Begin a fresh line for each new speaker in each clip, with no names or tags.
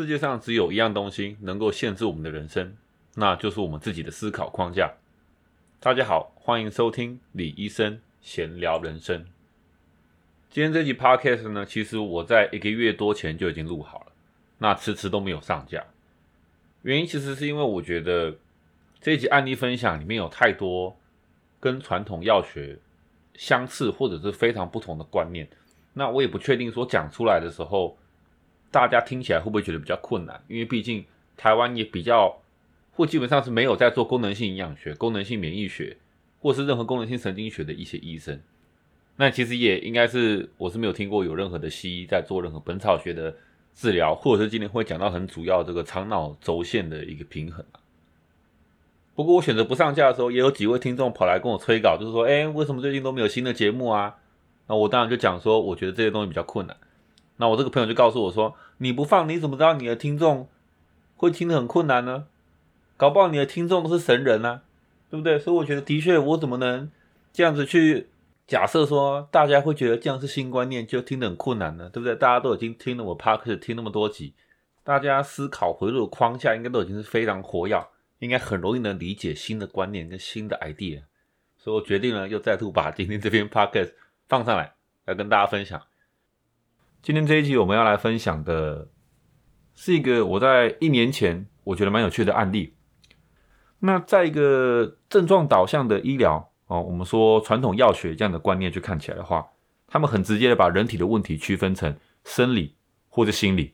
世界上只有一样东西能够限制我们的人生，那就是我们自己的思考框架。大家好，欢迎收听李医生闲聊人生。今天这集 podcast 呢，其实我在一个月多前就已经录好了，那迟迟都没有上架。原因其实是因为我觉得这一集案例分享里面有太多跟传统药学相似或者是非常不同的观念，那我也不确定说讲出来的时候。大家听起来会不会觉得比较困难？因为毕竟台湾也比较，或基本上是没有在做功能性营养学、功能性免疫学，或是任何功能性神经学的一些医生。那其实也应该是，我是没有听过有任何的西医在做任何本草学的治疗，或者是今天会讲到很主要这个肠脑轴线的一个平衡不过我选择不上架的时候，也有几位听众跑来跟我催稿，就是说，哎，为什么最近都没有新的节目啊？那我当然就讲说，我觉得这些东西比较困难。那我这个朋友就告诉我说：“你不放，你怎么知道你的听众会听得很困难呢？搞不好你的听众都是神人呢，对不对？所以我觉得，的确，我怎么能这样子去假设说大家会觉得这样是新观念就听得很困难呢？对不对？大家都已经听了我 p a r k 听那么多集，大家思考回路的框架应该都已经是非常活跃，应该很容易能理解新的观念跟新的 idea。所以我决定了，又再度把今天这篇 p a r k 放上来，来跟大家分享。”今天这一集我们要来分享的是一个我在一年前我觉得蛮有趣的案例。那在一个症状导向的医疗哦，我们说传统药学这样的观念去看起来的话，他们很直接的把人体的问题区分成生理或者心理，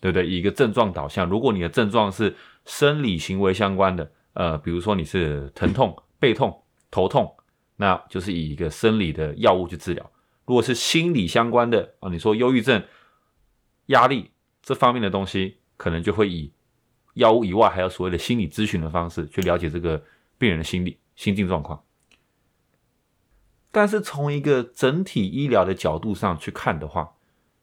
对不对？以一个症状导向，如果你的症状是生理行为相关的，呃，比如说你是疼痛、背痛、头痛，那就是以一个生理的药物去治疗。如果是心理相关的啊，你说忧郁症、压力这方面的东西，可能就会以药物以外，还有所谓的心理咨询的方式去了解这个病人的心理、心境状况。但是从一个整体医疗的角度上去看的话，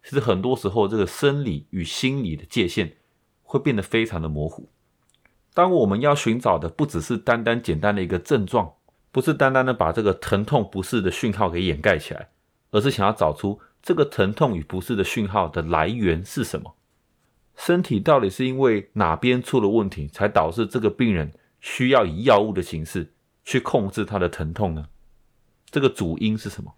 其实很多时候这个生理与心理的界限会变得非常的模糊。当我们要寻找的不只是单单简单的一个症状，不是单单的把这个疼痛不适的讯号给掩盖起来。而是想要找出这个疼痛与不适的讯号的来源是什么？身体到底是因为哪边出了问题，才导致这个病人需要以药物的形式去控制他的疼痛呢？这个主因是什么？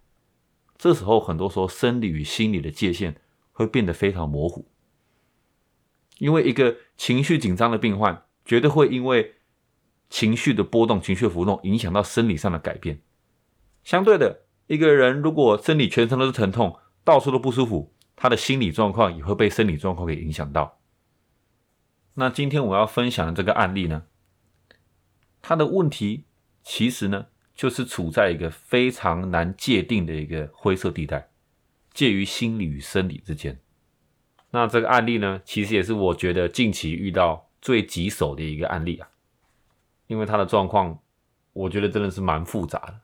这时候很多时候生理与心理的界限会变得非常模糊，因为一个情绪紧张的病患，绝对会因为情绪的波动、情绪浮动影响到生理上的改变。相对的。一个人如果身体全身都是疼痛，到处都不舒服，他的心理状况也会被生理状况给影响到。那今天我要分享的这个案例呢，他的问题其实呢，就是处在一个非常难界定的一个灰色地带，介于心理与生理之间。那这个案例呢，其实也是我觉得近期遇到最棘手的一个案例啊，因为他的状况，我觉得真的是蛮复杂的。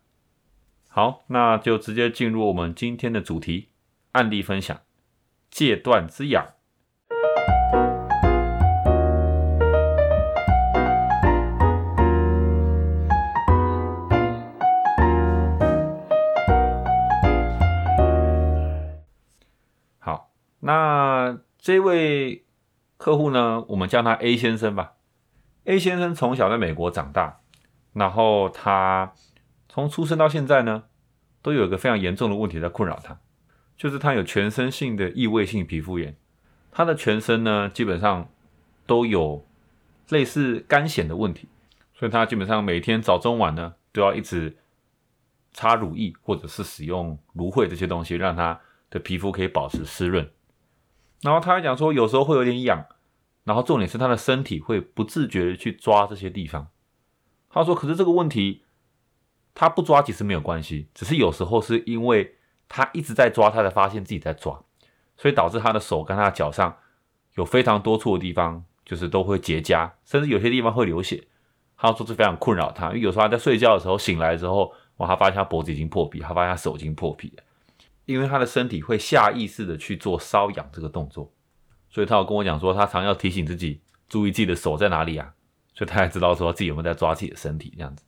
好，那就直接进入我们今天的主题案例分享：戒断之痒。好，那这位客户呢，我们叫他 A 先生吧。A 先生从小在美国长大，然后他。从出生到现在呢，都有一个非常严重的问题在困扰他，就是他有全身性的异位性皮肤炎。他的全身呢，基本上都有类似干癣的问题，所以他基本上每天早中晚呢，都要一直擦乳液或者是使用芦荟这些东西，让他的皮肤可以保持湿润。然后他还讲说，有时候会有点痒，然后重点是他的身体会不自觉的去抓这些地方。他说，可是这个问题。他不抓其实没有关系，只是有时候是因为他一直在抓，他才发现自己在抓，所以导致他的手跟他的脚上有非常多处的地方，就是都会结痂，甚至有些地方会流血。他说这非常困扰他，因为有时候他在睡觉的时候醒来之后，哇，他发现他脖子已经破皮，他发现他手已经破皮了，因为他的身体会下意识的去做瘙痒这个动作，所以他有跟我讲说，他常要提醒自己注意自己的手在哪里啊，所以他也知道说自己有没有在抓自己的身体这样子。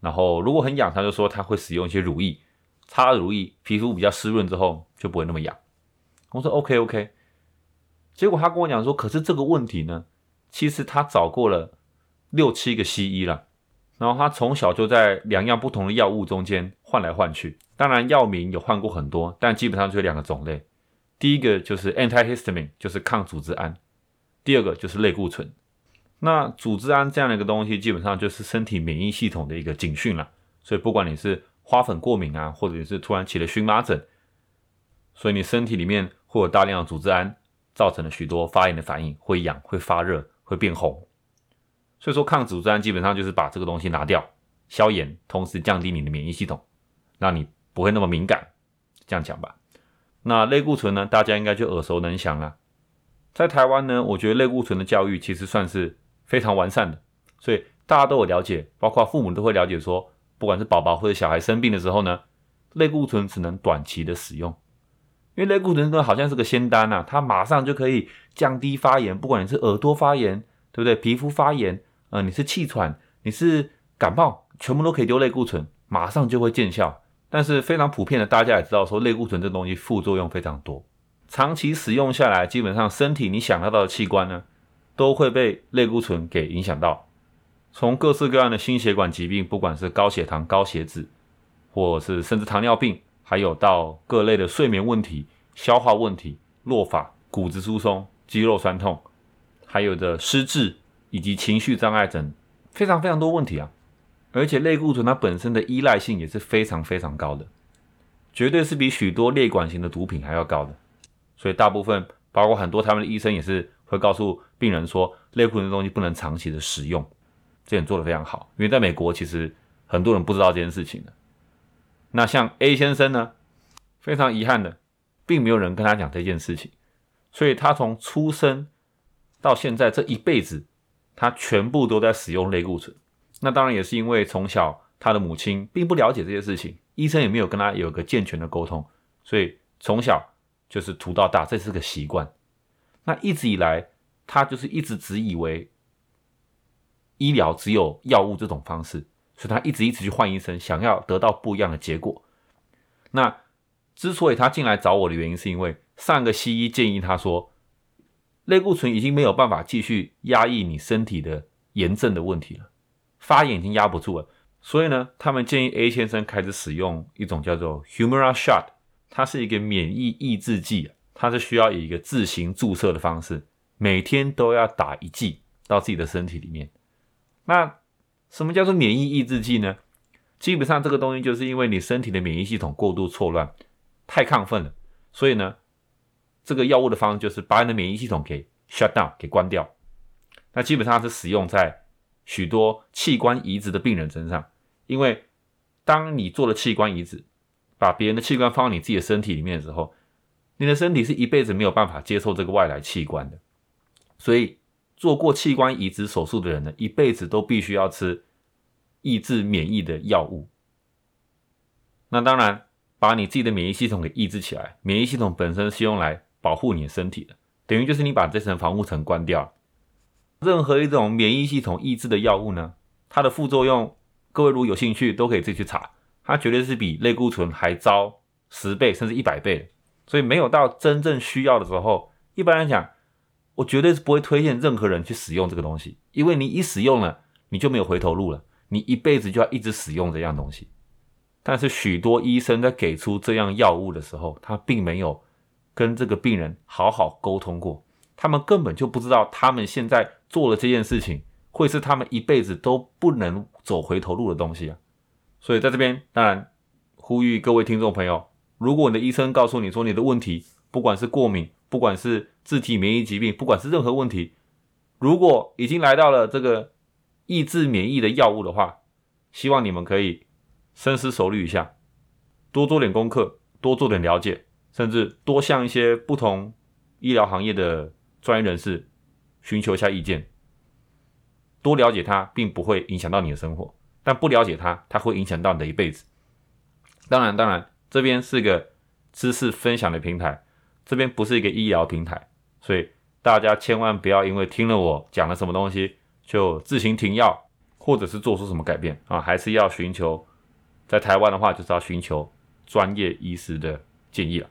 然后如果很痒，他就说他会使用一些乳液，擦乳液，皮肤比较湿润之后就不会那么痒。我说 OK OK。结果他跟我讲说，可是这个问题呢，其实他找过了六七个西医了，然后他从小就在两样不同的药物中间换来换去。当然药名有换过很多，但基本上就两个种类。第一个就是 antihistamine，就是抗组织胺；第二个就是类固醇。那组织胺这样的一个东西，基本上就是身体免疫系统的一个警讯了。所以不管你是花粉过敏啊，或者是突然起了荨麻疹，所以你身体里面会有大量的组织胺，造成了许多发炎的反应，会痒、会发热、会变红。所以说抗组织胺基本上就是把这个东西拿掉，消炎，同时降低你的免疫系统，让你不会那么敏感。这样讲吧。那类固醇呢，大家应该就耳熟能详了。在台湾呢，我觉得类固醇的教育其实算是。非常完善的，所以大家都有了解，包括父母都会了解，说不管是宝宝或者小孩生病的时候呢，类固醇只能短期的使用，因为类固醇呢好像是个仙丹呐，它马上就可以降低发炎，不管你是耳朵发炎，对不对？皮肤发炎，呃，你是气喘，你是感冒，全部都可以丢类固醇，马上就会见效。但是非常普遍的，大家也知道说类固醇这东西副作用非常多，长期使用下来，基本上身体你想得到的器官呢。都会被类固醇给影响到，从各式各样的心血管疾病，不管是高血糖、高血脂，或是甚至糖尿病，还有到各类的睡眠问题、消化问题、落发、骨质疏松、肌肉酸痛，还有的失智以及情绪障碍等，非常非常多问题啊！而且类固醇它本身的依赖性也是非常非常高的，绝对是比许多类管型的毒品还要高的。所以大部分，包括很多他们的医生也是。会告诉病人说，类固醇的东西不能长期的使用，这点做得非常好。因为在美国，其实很多人不知道这件事情的。那像 A 先生呢，非常遗憾的，并没有人跟他讲这件事情，所以他从出生到现在这一辈子，他全部都在使用类固醇。那当然也是因为从小他的母亲并不了解这些事情，医生也没有跟他有个健全的沟通，所以从小就是涂到大，这是个习惯。那一直以来，他就是一直只以为医疗只有药物这种方式，所以他一直一直去换医生，想要得到不一样的结果。那之所以他进来找我的原因，是因为上个西医建议他说，类固醇已经没有办法继续压抑你身体的炎症的问题了，发炎已经压不住了，所以呢，他们建议 A 先生开始使用一种叫做 Humira Shot，它是一个免疫抑制剂啊。它是需要以一个自行注射的方式，每天都要打一剂到自己的身体里面。那什么叫做免疫抑制剂呢？基本上这个东西就是因为你身体的免疫系统过度错乱，太亢奋了，所以呢，这个药物的方式就是把你的免疫系统给 shut down 给关掉。那基本上是使用在许多器官移植的病人身上，因为当你做了器官移植，把别人的器官放到你自己的身体里面的时候。你的身体是一辈子没有办法接受这个外来器官的，所以做过器官移植手术的人呢，一辈子都必须要吃抑制免疫的药物。那当然，把你自己的免疫系统给抑制起来，免疫系统本身是用来保护你的身体的，等于就是你把这层防护层关掉。任何一种免疫系统抑制的药物呢，它的副作用，各位如果有兴趣，都可以自己去查，它绝对是比类固醇还糟十倍甚至一百倍。所以没有到真正需要的时候，一般来讲，我绝对是不会推荐任何人去使用这个东西，因为你一使用了，你就没有回头路了，你一辈子就要一直使用这样东西。但是许多医生在给出这样药物的时候，他并没有跟这个病人好好沟通过，他们根本就不知道他们现在做了这件事情，会是他们一辈子都不能走回头路的东西啊。所以在这边，当然呼吁各位听众朋友。如果你的医生告诉你说你的问题，不管是过敏，不管是自体免疫疾病，不管是任何问题，如果已经来到了这个抑制免疫的药物的话，希望你们可以深思熟虑一下，多做点功课，多做点了解，甚至多向一些不同医疗行业的专业人士寻求一下意见。多了解它，并不会影响到你的生活，但不了解它，它会影响到你的一辈子。当然，当然。这边是个知识分享的平台，这边不是一个医疗平台，所以大家千万不要因为听了我讲了什么东西就自行停药，或者是做出什么改变啊，还是要寻求在台湾的话，就是要寻求专业医师的建议了。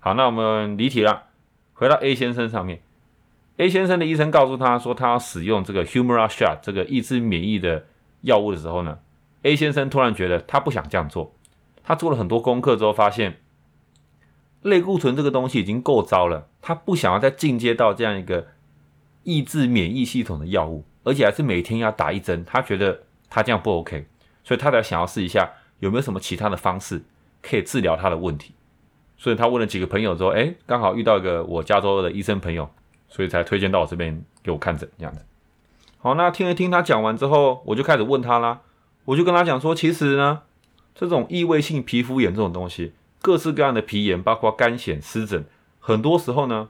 好，那我们离题了，回到 A 先生上面 A 先生的医生告诉他说，他要使用这个 Humira shot 这个抑制免疫的药物的时候呢，A 先生突然觉得他不想这样做。他做了很多功课之后，发现类固醇这个东西已经够糟了，他不想要再进阶到这样一个抑制免疫系统的药物，而且还是每天要打一针。他觉得他这样不 OK，所以他才想要试一下有没有什么其他的方式可以治疗他的问题。所以他问了几个朋友之后，哎，刚好遇到一个我加州的医生朋友，所以才推荐到我这边给我看诊这样子。好，那听了听他讲完之后，我就开始问他啦。我就跟他讲说，其实呢，这种异位性皮肤炎这种东西，各式各样的皮炎，包括干癣、湿疹，很多时候呢，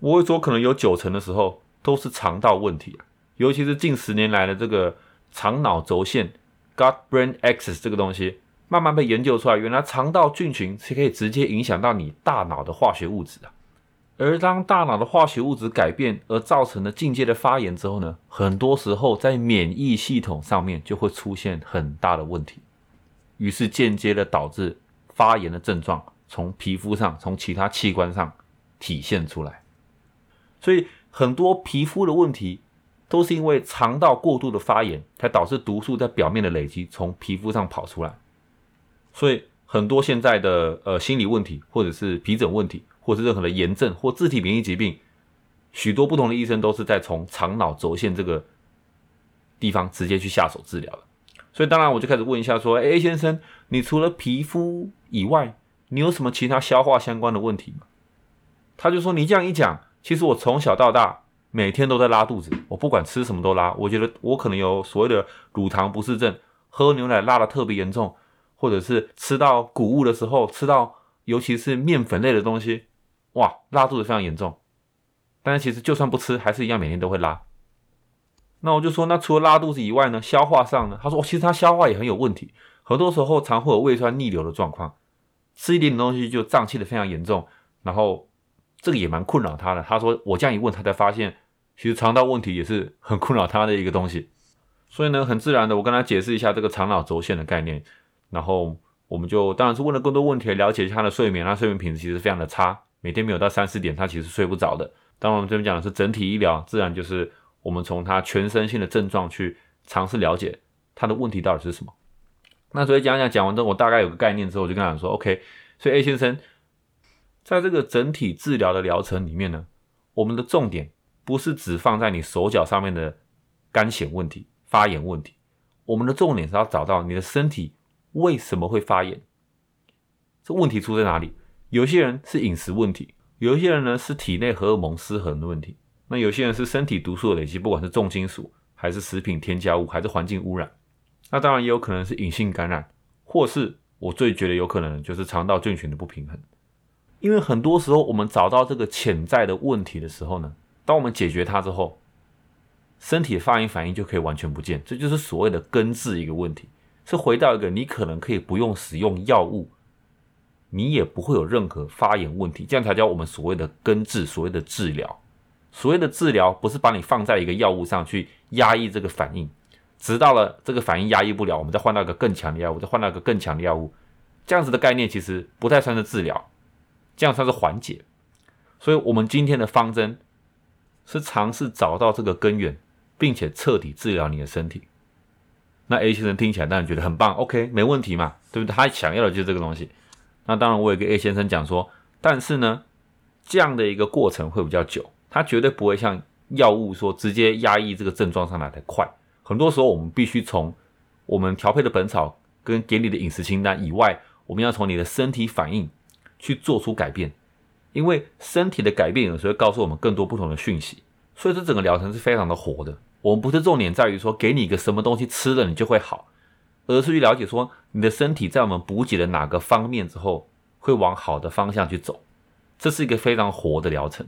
我会说可能有九成的时候都是肠道问题啊。尤其是近十年来的这个肠脑轴线 （gut-brain axis） 这个东西。慢慢被研究出来，原来肠道菌群是可以直接影响到你大脑的化学物质啊。而当大脑的化学物质改变而造成的进阶的发炎之后呢，很多时候在免疫系统上面就会出现很大的问题，于是间接的导致发炎的症状从皮肤上、从其他器官上体现出来。所以很多皮肤的问题都是因为肠道过度的发炎，才导致毒素在表面的累积，从皮肤上跑出来。所以很多现在的呃心理问题，或者是皮疹问题，或者是任何的炎症或自体免疫疾病，许多不同的医生都是在从肠脑轴线这个地方直接去下手治疗的。所以当然我就开始问一下说哎先生，你除了皮肤以外，你有什么其他消化相关的问题吗？”他就说：“你这样一讲，其实我从小到大每天都在拉肚子，我不管吃什么都拉。我觉得我可能有所谓的乳糖不适症，喝牛奶拉的特别严重。”或者是吃到谷物的时候，吃到尤其是面粉类的东西，哇，拉肚子非常严重。但是其实就算不吃，还是一样每天都会拉。那我就说，那除了拉肚子以外呢，消化上呢？他说，其实他消化也很有问题，很多时候常会有胃酸逆流的状况，吃一点点东西就胀气的非常严重。然后这个也蛮困扰他的。他说，我这样一问，他才发现，其实肠道问题也是很困扰他的一个东西。所以呢，很自然的，我跟他解释一下这个肠脑轴线的概念。然后我们就当然是问了更多问题，了解一下他的睡眠，他睡眠品质其实非常的差，每天没有到三四点，他其实睡不着的。当然我们这边讲的是整体医疗，自然就是我们从他全身性的症状去尝试了解他的问题到底是什么。那所以讲讲讲完之后，我大概有个概念之后，我就跟他说，OK，所以 A 先生在这个整体治疗的疗程里面呢，我们的重点不是只放在你手脚上面的干癣问题、发炎问题，我们的重点是要找到你的身体。为什么会发炎？这问题出在哪里？有些人是饮食问题，有一些人呢是体内荷尔蒙失衡的问题，那有些人是身体毒素的累积，不管是重金属，还是食品添加物，还是环境污染。那当然也有可能是隐性感染，或是我最觉得有可能就是肠道菌群的不平衡。因为很多时候我们找到这个潜在的问题的时候呢，当我们解决它之后，身体的发炎反应就可以完全不见，这就是所谓的根治一个问题。是回到一个你可能可以不用使用药物，你也不会有任何发炎问题，这样才叫我们所谓的根治，所谓的治疗。所谓的治疗不是把你放在一个药物上去压抑这个反应，直到了这个反应压抑不了，我们再换到一个更强的药物，再换到一个更强的药物，这样子的概念其实不太算是治疗，这样算是缓解。所以，我们今天的方针是尝试找到这个根源，并且彻底治疗你的身体。那 A 先生听起来当然觉得很棒，OK，没问题嘛，对不对？他想要的就是这个东西。那当然，我也跟 A 先生讲说，但是呢，这样的一个过程会比较久，它绝对不会像药物说直接压抑这个症状上来的快。很多时候，我们必须从我们调配的本草跟给你的饮食清单以外，我们要从你的身体反应去做出改变，因为身体的改变有时候告诉我们更多不同的讯息，所以这整个疗程是非常的活的。我们不是重点在于说给你一个什么东西吃了你就会好，而是去了解说你的身体在我们补给了哪个方面之后会往好的方向去走，这是一个非常活的疗程。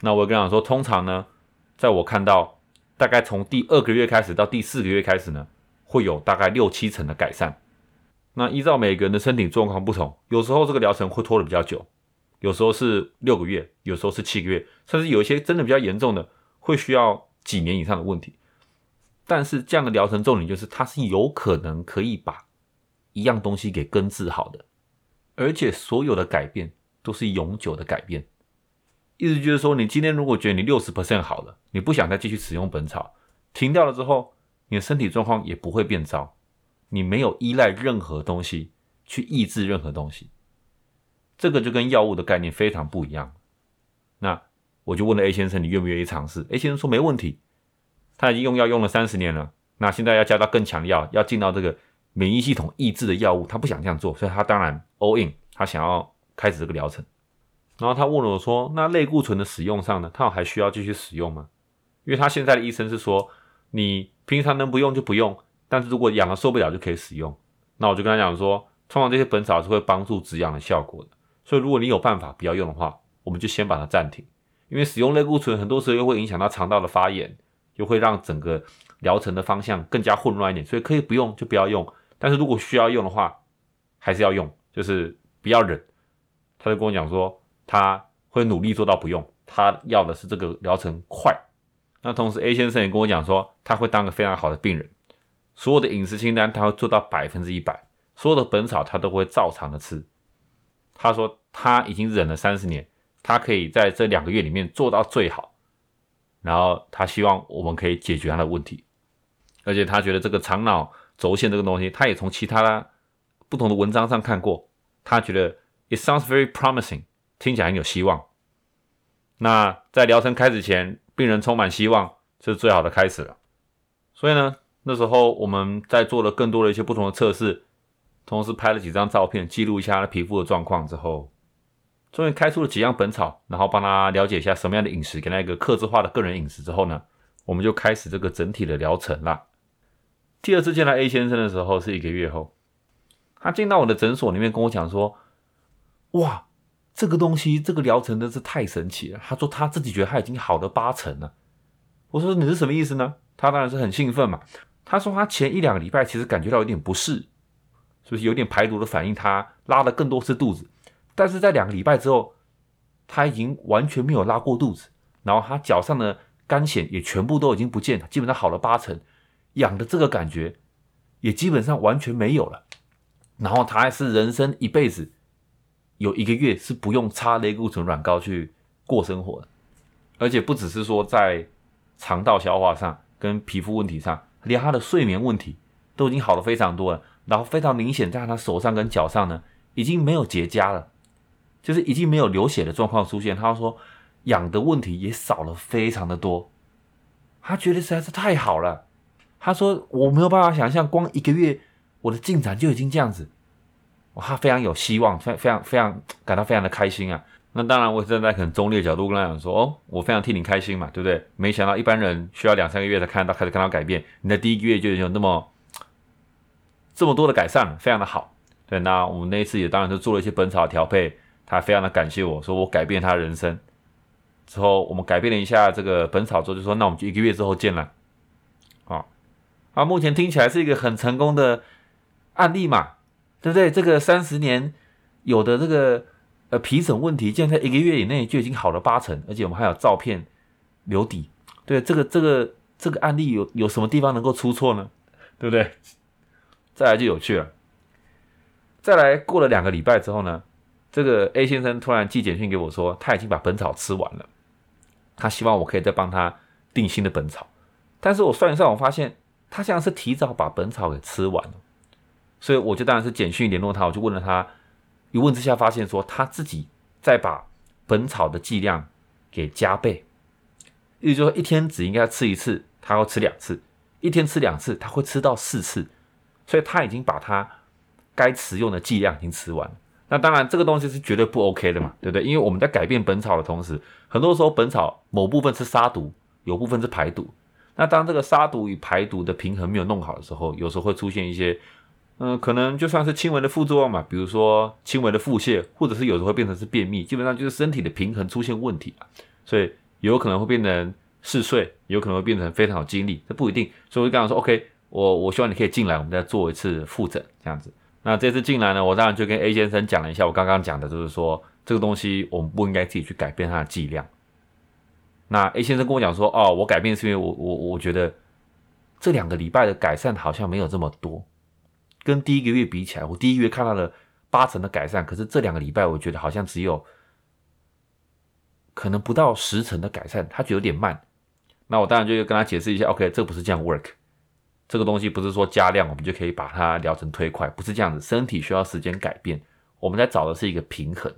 那我跟他说，通常呢，在我看到大概从第二个月开始到第四个月开始呢，会有大概六七成的改善。那依照每个人的身体状况不同，有时候这个疗程会拖得比较久，有时候是六个月，有时候是七个月，甚至有一些真的比较严重的会需要。几年以上的问题，但是这样的疗程重点就是，它是有可能可以把一样东西给根治好的，而且所有的改变都是永久的改变，意思就是说，你今天如果觉得你六十 percent 好了，你不想再继续使用本草，停掉了之后，你的身体状况也不会变糟，你没有依赖任何东西去抑制任何东西，这个就跟药物的概念非常不一样。那我就问了 A 先生，你愿不愿意尝试？A 先生说没问题，他已经用药用了三十年了，那现在要加到更强药，要进到这个免疫系统抑制的药物，他不想这样做，所以他当然 all in，他想要开始这个疗程。然后他问了我说：“那类固醇的使用上呢？他还需要继续使用吗？”因为他现在的医生是说，你平常能不用就不用，但是如果痒了受不了就可以使用。那我就跟他讲说，通常这些本草是会帮助止痒的效果的，所以如果你有办法不要用的话，我们就先把它暂停。因为使用类固醇很多时候又会影响到肠道的发炎，又会让整个疗程的方向更加混乱一点，所以可以不用就不要用。但是如果需要用的话，还是要用，就是不要忍。他就跟我讲说。他会努力做到不用，他要的是这个疗程快。那同时 A 先生也跟我讲说，他会当个非常好的病人，所有的饮食清单他会做到百分之一百，所有的本草他都会照常的吃。他说他已经忍了三十年，他可以在这两个月里面做到最好。然后他希望我们可以解决他的问题，而且他觉得这个肠脑轴线这个东西，他也从其他不同的文章上看过，他觉得 it sounds very promising。听起来很有希望。那在疗程开始前，病人充满希望，这是最好的开始了。所以呢，那时候我们在做了更多的一些不同的测试，同时拍了几张照片，记录一下他皮肤的状况之后，终于开出了几样本草，然后帮他了解一下什么样的饮食，给他一个克制化的个人饮食之后呢，我们就开始这个整体的疗程了。第二次见到 A 先生的时候是一个月后，他进到我的诊所里面跟我讲说：“哇！”这个东西，这个疗程真是太神奇了。他说他自己觉得他已经好了八成了。我说你是什么意思呢？他当然是很兴奋嘛。他说他前一两个礼拜其实感觉到有点不适，是不是有点排毒的反应？他拉了更多次肚子，但是在两个礼拜之后，他已经完全没有拉过肚子，然后他脚上的干癣也全部都已经不见了，基本上好了八成，痒的这个感觉也基本上完全没有了。然后他还是人生一辈子。有一个月是不用擦类固醇软膏去过生活的，而且不只是说在肠道消化上跟皮肤问题上，连他的睡眠问题都已经好的非常多了。然后非常明显，在他手上跟脚上呢，已经没有结痂了，就是已经没有流血的状况出现。他说痒的问题也少了非常的多，他觉得实在是太好了。他说我没有办法想象，光一个月我的进展就已经这样子。他非常有希望，非非常非常感到非常的开心啊！那当然，我站在很中立的角度跟他讲说：“哦，我非常替你开心嘛，对不对？没想到一般人需要两三个月才看到开始看到改变，你的第一个月就已经有那么这么多的改善，非常的好。对，那我们那一次也当然是做了一些本草调配，他非常的感谢我说我改变他人生。之后我们改变了一下这个本草之后，就说那我们就一个月之后见了。啊啊，目前听起来是一个很成功的案例嘛。”对不对？这个三十年有的这个呃皮疹问题，竟然在一个月以内就已经好了八成，而且我们还有照片留底。对，这个这个这个案例有有什么地方能够出错呢？对不对？再来就有趣了。再来过了两个礼拜之后呢，这个 A 先生突然寄简讯给我说，他已经把本草吃完了，他希望我可以再帮他定新的本草。但是我算一算，我发现他像是提早把本草给吃完了。所以我就当然是简讯联络他，我就问了他，一问之下发现说他自己在把本草的剂量给加倍，也就是说一天只应该吃一次，他要吃两次；一天吃两次，他会吃到四次。所以他已经把他该食用的剂量已经吃完了。那当然这个东西是绝对不 OK 的嘛，对不对？因为我们在改变本草的同时，很多时候本草某部分是杀毒，有部分是排毒。那当这个杀毒与排毒的平衡没有弄好的时候，有时候会出现一些。嗯，可能就算是轻微的副作用嘛，比如说轻微的腹泻，或者是有时候会变成是便秘，基本上就是身体的平衡出现问题啊，所以有可能会变成嗜睡，有可能会变成非常有精力，这不一定。所以我就刚刚说，OK，我我希望你可以进来，我们再做一次复诊这样子。那这次进来呢，我当然就跟 A 先生讲了一下，我刚刚讲的就是说这个东西我们不应该自己去改变它的剂量。那 A 先生跟我讲说，哦，我改变是因为我我我觉得这两个礼拜的改善好像没有这么多。跟第一个月比起来，我第一个月看到了八成的改善，可是这两个礼拜我觉得好像只有
可能不到十成的改善，他觉得有点慢。那我当然就跟他解释一下，OK，这不是这样 work，这个东西不是说加量我们就可以把它疗程推快，不是这样子，身体需要时间改变，我们在找的是一个平衡。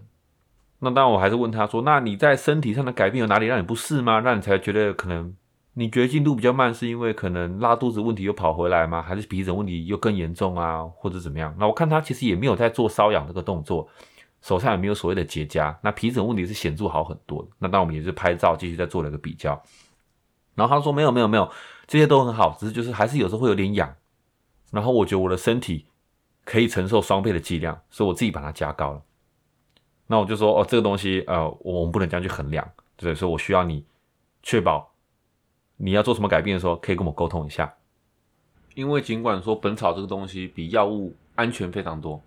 那当然我还是问他说，那你在身体上的改变有哪里让你不适吗？让你才觉得可能你觉得进度比较慢，是因为可能拉肚子问题又跑回来吗？还是皮疹问题又更严重啊，或者怎么样？那我看他其实也没有在做瘙痒这个动作。手上也没有所谓的结痂，那皮疹问题是显著好很多的。那当我们也是拍照，继续再做了一个比较。然后他说没有没有没有，这些都很好，只是就是还是有时候会有点痒。然后我觉得我的身体可以承受双倍的剂量，所以我自己把它加高了。那我就说哦，这个东西呃，我们不能这样去衡量，对，所以我需要你确保你要做什么改变的时候，可以跟我沟通一下。因为尽管说本草这个东西比药物安全非常多。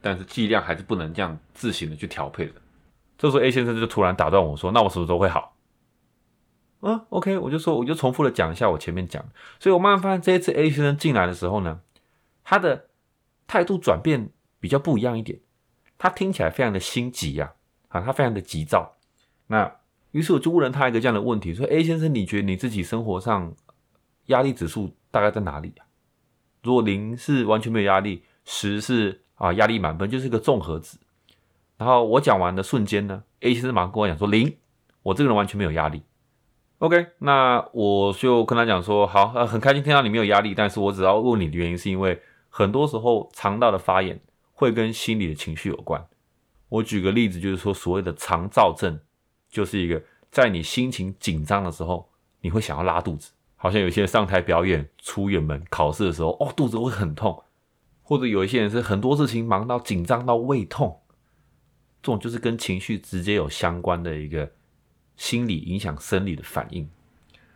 但是剂量还是不能这样自行的去调配的。这时候 A 先生就突然打断我说：“那我什么时候会好？”嗯，OK，我就说，我就重复的讲一下我前面讲。所以我慢慢发现，这一次 A 先生进来的时候呢，他的态度转变比较不一样一点。他听起来非常的心急呀，啊，他非常的急躁。那于是我就问了他一个这样的问题：说，A 先生，你觉得你自己生活上压力指数大概在哪里啊？如果零是完全没有压力，十是啊，压力满分就是一个综合值。然后我讲完的瞬间呢，A 先生马上跟我讲说零，我这个人完全没有压力。OK，那我就跟他讲说，好，呃很开心听到你没有压力，但是我只要问你的原因是因为很多时候肠道的发炎会跟心理的情绪有关。我举个例子，就是说所谓的肠燥症，就是一个在你心情紧张的时候，你会想要拉肚子，好像有些上台表演、出远门、考试的时候，哦，肚子会很痛。或者有一些人是很多事情忙到紧张到胃痛，这种就是跟情绪直接有相关的一个心理影响生理的反应。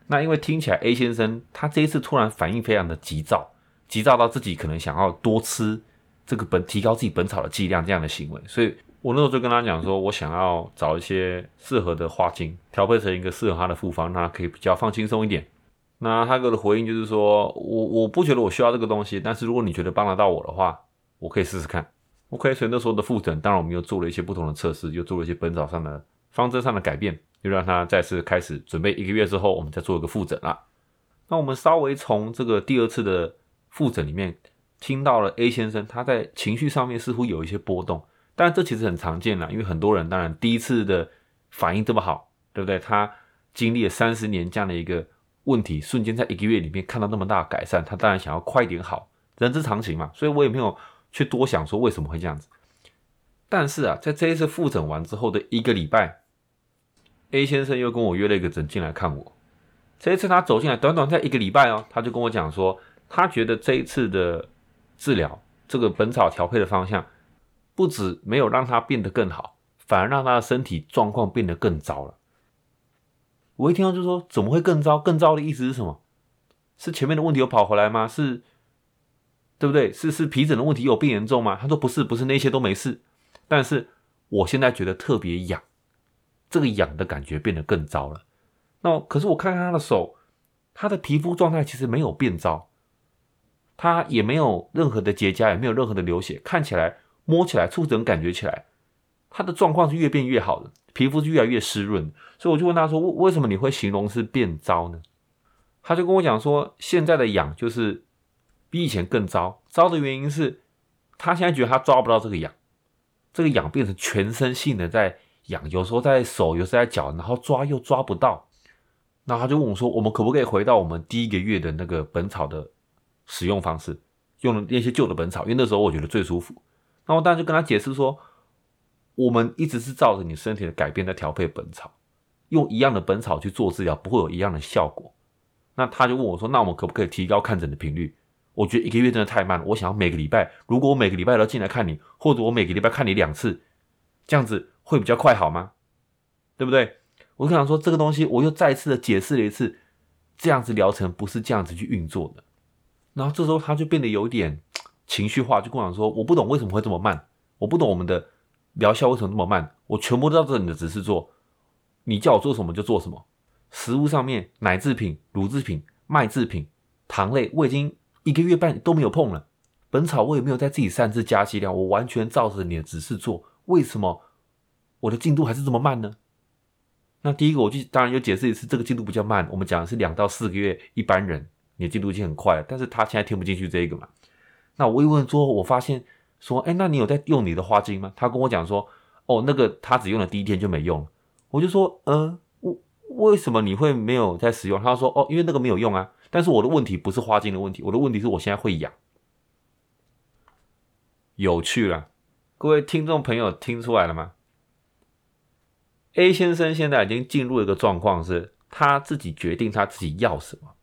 那因为听起来 A 先生他这一次突然反应非常的急躁，急躁到自己可能想要多吃这个本提高自己本草的剂量这样的行为，所以我那时候就跟他讲说，我想要找一些适合的花精调配成一个适合他的复方，让他可以比较放轻松一点。那他给我的回应就是说，我我不觉得我需要这个东西，但是如果你觉得帮得到我的话，我可以试试看。OK，所以那时候的复诊，当然我们又做了一些不同的测试，又做了一些本草上的方针上的改变，又让他再次开始准备一个月之后，我们再做一个复诊啦。那我们稍微从这个第二次的复诊里面听到了 A 先生他在情绪上面似乎有一些波动，但这其实很常见啦，因为很多人当然第一次的反应这么好，对不对？他经历了三十年这样的一个。问题瞬间在一个月里面看到那么大的改善，他当然想要快点好，人之常情嘛。所以我也没有去多想说为什么会这样子。但是啊，在这一次复诊完之后的一个礼拜，A 先生又跟我约了一个诊进来看我。这一次他走进来，短短在一个礼拜哦，他就跟我讲说，他觉得这一次的治疗，这个本草调配的方向，不止没有让他变得更好，反而让他的身体状况变得更糟了。我一听到就说怎么会更糟？更糟的意思是什么？是前面的问题有跑回来吗？是，对不对？是是皮疹的问题有变严重吗？他说不是，不是那些都没事，但是我现在觉得特别痒，这个痒的感觉变得更糟了。那可是我看看他的手，他的皮肤状态其实没有变糟，他也没有任何的结痂，也没有任何的流血，看起来摸起来触诊感觉起来，他的状况是越变越好的。皮肤是越来越湿润，所以我就问他说：“为为什么你会形容是变糟呢？”他就跟我讲说：“现在的痒就是比以前更糟，糟的原因是他现在觉得他抓不到这个痒，这个痒变成全身性的在痒，有时候在手，有时候在脚，然后抓又抓不到。那他就问我说：‘我们可不可以回到我们第一个月的那个本草的使用方式，用那些旧的本草？’因为那时候我觉得最舒服。那我当然就跟他解释说。”我们一直是照着你身体的改变在调配本草，用一样的本草去做治疗，不会有一样的效果。那他就问我说：“那我们可不可以提高看诊的频率？”我觉得一个月真的太慢了，我想要每个礼拜，如果我每个礼拜都进来看你，或者我每个礼拜看你两次，这样子会比较快好吗？对不对？我就想说这个东西，我又再次的解释了一次，这样子疗程不是这样子去运作的。然后这时候他就变得有点情绪化，就跟我讲说：“我不懂为什么会这么慢，我不懂我们的。”疗效为什么那么慢？我全部都照着你的指示做，你叫我做什么就做什么。食物上面，奶制品、乳制品、麦制品、糖类，我已经一个月半都没有碰了。本草我也没有在自己擅自加剂量，我完全照着你的指示做。为什么我的进度还是这么慢呢？那第一个，我就当然就解释一次，这个进度比较慢。我们讲的是两到四个月，一般人你的进度已经很快了，但是他现在听不进去这个嘛。那我一问说，我发现说，哎，那你有在用你的花精吗？他跟我讲说，哦，那个他只用了第一天就没用了。我就说，嗯，为什么你会没有在使用？他说，哦，因为那个没有用啊。但是我的问题不是花精的问题，我的问题是我现在会痒。有趣了，各位听众朋友听出来了吗？A 先生现在已经进入一个状况，是他自己决定他自己要什么，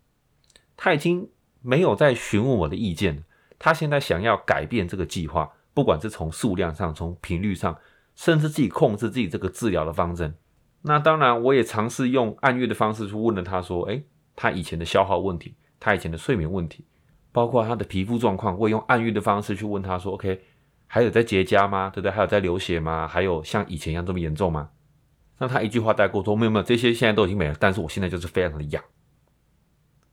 他已经没有在询问我的意见了，他现在想要改变这个计划，不管是从数量上、从频率上，甚至自己控制自己这个治疗的方针。那当然，我也尝试用按月的方式去问了他，说：“诶，他以前的消耗问题，他以前的睡眠问题，包括他的皮肤状况，我也用按月的方式去问他说：‘OK，还有在结痂吗？对不对？还有在流血吗？还有像以前一样这么严重吗？’”那他一句话带过说没有没有，这些现在都已经没了，但是我现在就是非常的痒，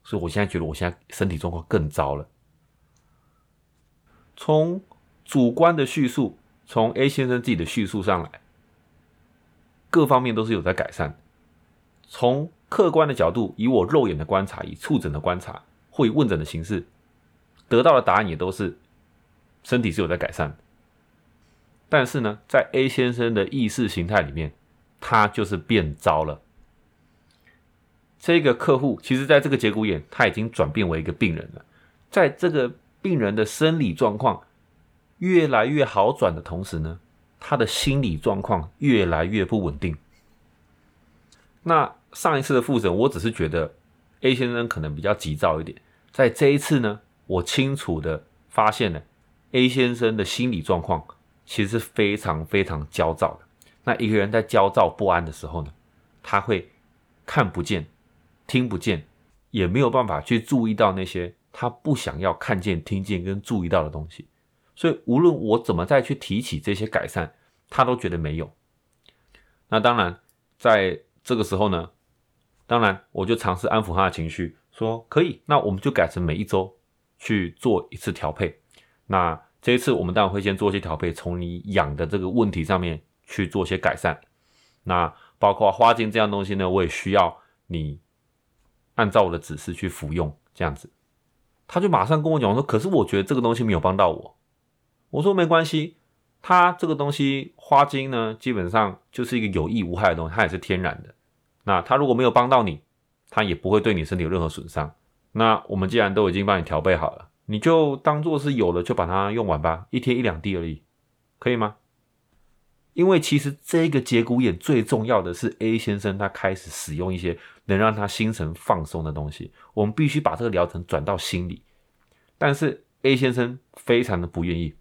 所以我现在觉得我现在身体状况更糟了。从主观的叙述，从 A 先生自己的叙述上来，各方面都是有在改善。从客观的角度，以我肉眼的观察，以触诊的观察，或以问诊的形式，得到的答案也都是身体是有在改善。但是呢，在 A 先生的意识形态里面。他就是变糟了。这个客户其实，在这个节骨眼，他已经转变为一个病人了。在这个病人的生理状况越来越好转的同时呢，他的心理状况越来越不稳定。那上一次的复诊，我只是觉得 A 先生可能比较急躁一点。在这一次呢，我清楚的发现了 A 先生的心理状况其实是非常非常焦躁的。那一个人在焦躁不安的时候呢，他会看不见、听不见，也没有办法去注意到那些他不想要看见、听见跟注意到的东西。所以，无论我怎么再去提起这些改善，他都觉得没有。那当然，在这个时候呢，当然我就尝试安抚他的情绪，说可以，那我们就改成每一周去做一次调配。那这一次我们当然会先做一些调配，从你养的这个问题上面。去做一些改善，那包括花精这样东西呢，我也需要你按照我的指示去服用，这样子。他就马上跟我讲说，可是我觉得这个东西没有帮到我。我说没关系，它这个东西花精呢，基本上就是一个有益无害的东西，它也是天然的。那它如果没有帮到你，它也不会对你身体有任何损伤。那我们既然都已经帮你调配好了，你就当做是有了就把它用完吧，一天一两滴而已，可以吗？因为其实这个节骨眼最重要的是 A 先生，他开始使用一些能让他心神放松的东西。我们必须把这个疗程转到心里，但是 A 先生非常的不愿意。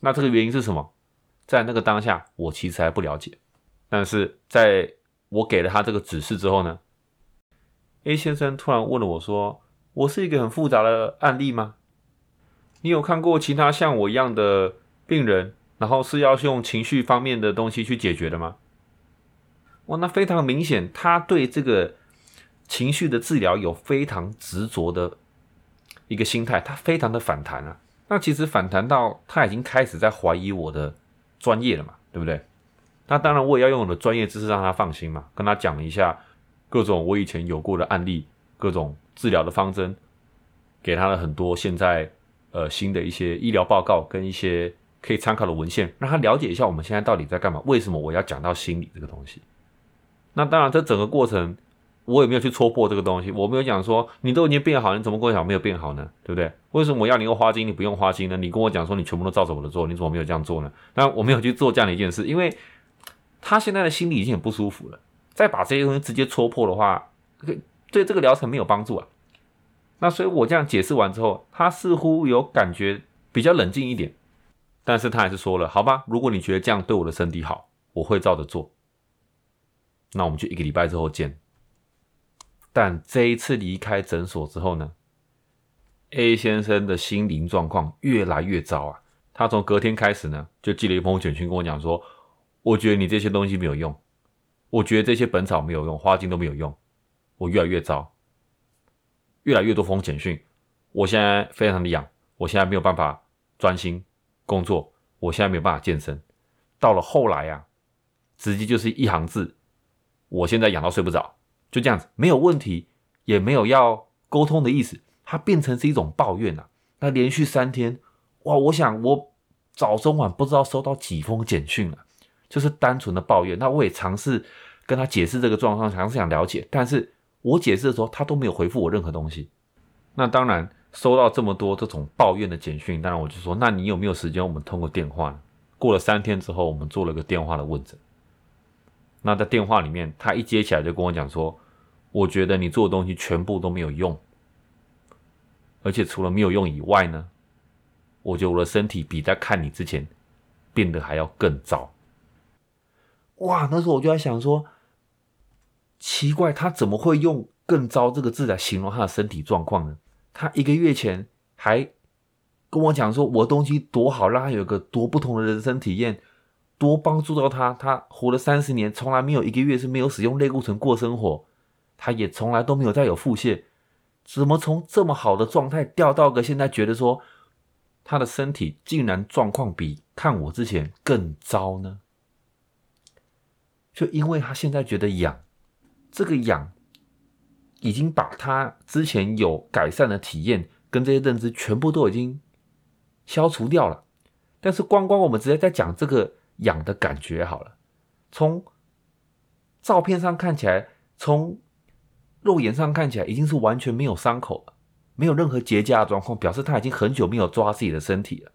那这个原因是什么？在那个当下，我其实还不了解。但是在我给了他这个指示之后呢，A 先生突然问了我说：“我是一个很复杂的案例吗？你有看过其他像我一样的病人？”然后是要用情绪方面的东西去解决的吗？哇，那非常明显，他对这个情绪的治疗有非常执着的一个心态，他非常的反弹啊。那其实反弹到他已经开始在怀疑我的专业了嘛，对不对？那当然我也要用我的专业知识让他放心嘛，跟他讲一下各种我以前有过的案例，各种治疗的方针，给他了很多现在呃新的一些医疗报告跟一些。可以参考的文献，让他了解一下我们现在到底在干嘛。为什么我要讲到心理这个东西？那当然，这整个过程我也没有去戳破这个东西。我没有讲说你都已经变好，你怎么过小没有变好呢？对不对？为什么我要你用花精，你不用花精呢？你跟我讲说你全部都照着我的做，你怎么没有这样做呢？那我没有去做这样的一件事，因为他现在的心理已经很不舒服了。再把这些东西直接戳破的话，对这个疗程没有帮助啊。那所以我这样解释完之后，他似乎有感觉比较冷静一点。但是他还是说了，好吧，如果你觉得这样对我的身体好，我会照着做。那我们就一个礼拜之后见。但这一次离开诊所之后呢，A 先生的心灵状况越来越糟啊。他从隔天开始呢，就寄了一封简讯跟我讲说，我觉得你这些东西没有用，我觉得这些本草没有用，花精都没有用，我越来越糟，越来越多封简讯，我现在非常的痒，我现在没有办法专心。工作，我现在没有办法健身。到了后来啊，直接就是一行字，我现在痒到睡不着，就这样子，没有问题，也没有要沟通的意思，它变成是一种抱怨啊。那连续三天，哇，我想我早中晚不知道收到几封简讯了，就是单纯的抱怨。那我也尝试跟他解释这个状况，尝试想了解，但是我解释的时候，他都没有回复我任何东西。那当然，收到这么多这种抱怨的简讯，当然我就说，那你有没有时间？我们通过电话？过了三天之后，我们做了个电话的问诊。那在电话里面，他一接起来就跟我讲说：“我觉得你做的东西全部都没有用，而且除了没有用以外呢，我觉得我的身体比在看你之前变得还要更糟。”哇！那时候我就在想说，奇怪，他怎么会用“更糟”这个字来形容他的身体状况呢？他一个月前还。跟我讲说我东西多好，让他有个多不同的人生体验，多帮助到他。他活了三十年，从来没有一个月是没有使用类固醇过生活，他也从来都没有再有腹泻。怎么从这么好的状态掉到个现在觉得说他的身体竟然状况比看我之前更糟呢？就因为他现在觉得痒，这个痒已经把他之前有改善的体验跟这些认知全部都已经。消除掉了，但是光光我们直接在讲这个痒的感觉好了。从照片上看起来，从肉眼上看起来，已经是完全没有伤口了，没有任何结痂的状况，表示他已经很久没有抓自己的身体了。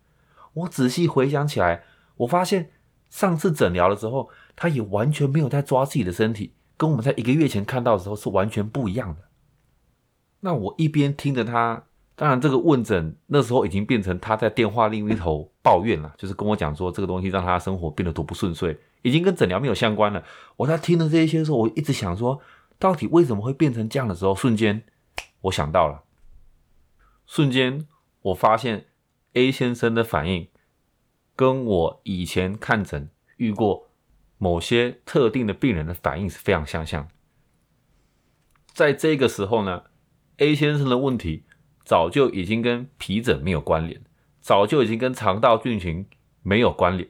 我仔细回想起来，我发现上次诊疗的时候，他也完全没有在抓自己的身体，跟我们在一个月前看到的时候是完全不一样的。那我一边听着他。当然，这个问诊那时候已经变成他在电话另一头抱怨了，就是跟我讲说这个东西让他生活变得多不顺遂，已经跟诊疗没有相关了。我在听了这些的时候，我一直想说，到底为什么会变成这样的时候，瞬间我想到了，瞬间我发现 A 先生的反应跟我以前看诊遇过某些特定的病人的反应是非常相像。在这个时候呢，A 先生的问题。早就已经跟皮疹没有关联，早就已经跟肠道菌群没有关联，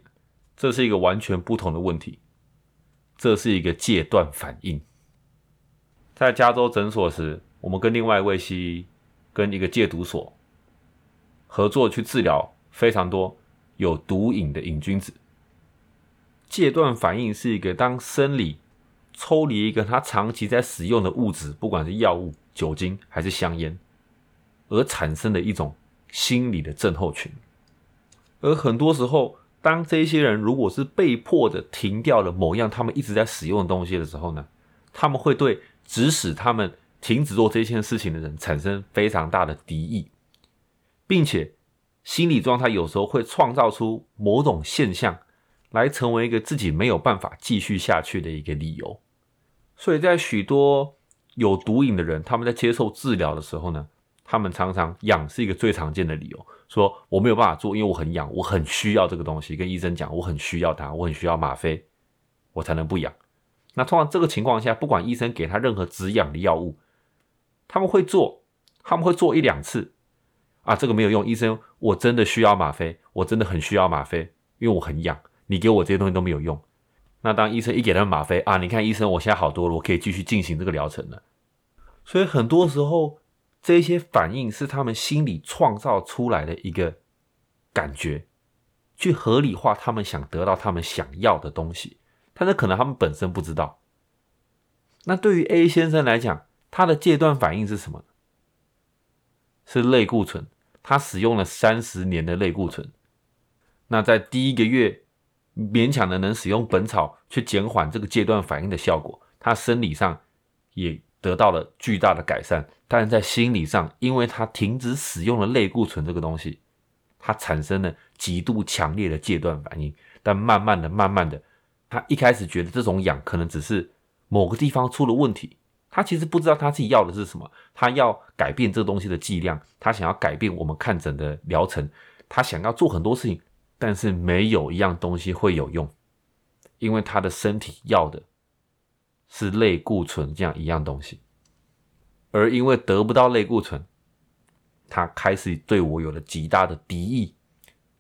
这是一个完全不同的问题，这是一个戒断反应。在加州诊所时，我们跟另外一位西医跟一个戒毒所合作去治疗非常多有毒瘾的瘾君子。戒断反应是一个当生理抽离一个他长期在使用的物质，不管是药物、酒精还是香烟。而产生的一种心理的症候群，而很多时候，当这些人如果是被迫的停掉了某样他们一直在使用的东西的时候呢，他们会对指使他们停止做这件事情的人产生非常大的敌意，并且心理状态有时候会创造出某种现象，来成为一个自己没有办法继续下去的一个理由。所以在许多有毒瘾的人，他们在接受治疗的时候呢。他们常常痒是一个最常见的理由，说我没有办法做，因为我很痒，我很需要这个东西。跟医生讲，我很需要它，我很需要吗啡，我才能不痒。那通常这个情况下，不管医生给他任何止痒的药物，他们会做，他们会做一两次啊，这个没有用。医生，我真的需要吗啡，我真的很需要吗啡，因为我很痒。你给我这些东西都没有用。那当医生一给他们吗啡啊，你看医生，我现在好多了，我可以继续进行这个疗程了。所以很多时候。这些反应是他们心里创造出来的一个感觉，去合理化他们想得到他们想要的东西，但是可能他们本身不知道。那对于 A 先生来讲，他的戒断反应是什么？是类固醇，他使用了三十年的类固醇。那在第一个月勉强的能使用本草去减缓这个戒断反应的效果，他生理上也得到了巨大的改善。但是在心理上，因为他停止使用了类固醇这个东西，他产生了极度强烈的戒断反应。但慢慢的、慢慢的，他一开始觉得这种痒可能只是某个地方出了问题，他其实不知道他自己要的是什么。他要改变这东西的剂量，他想要改变我们看诊的疗程，他想要做很多事情，但是没有一样东西会有用，因为他的身体要的是类固醇这样一样东西。而因为得不到类固醇，他开始对我有了极大的敌意。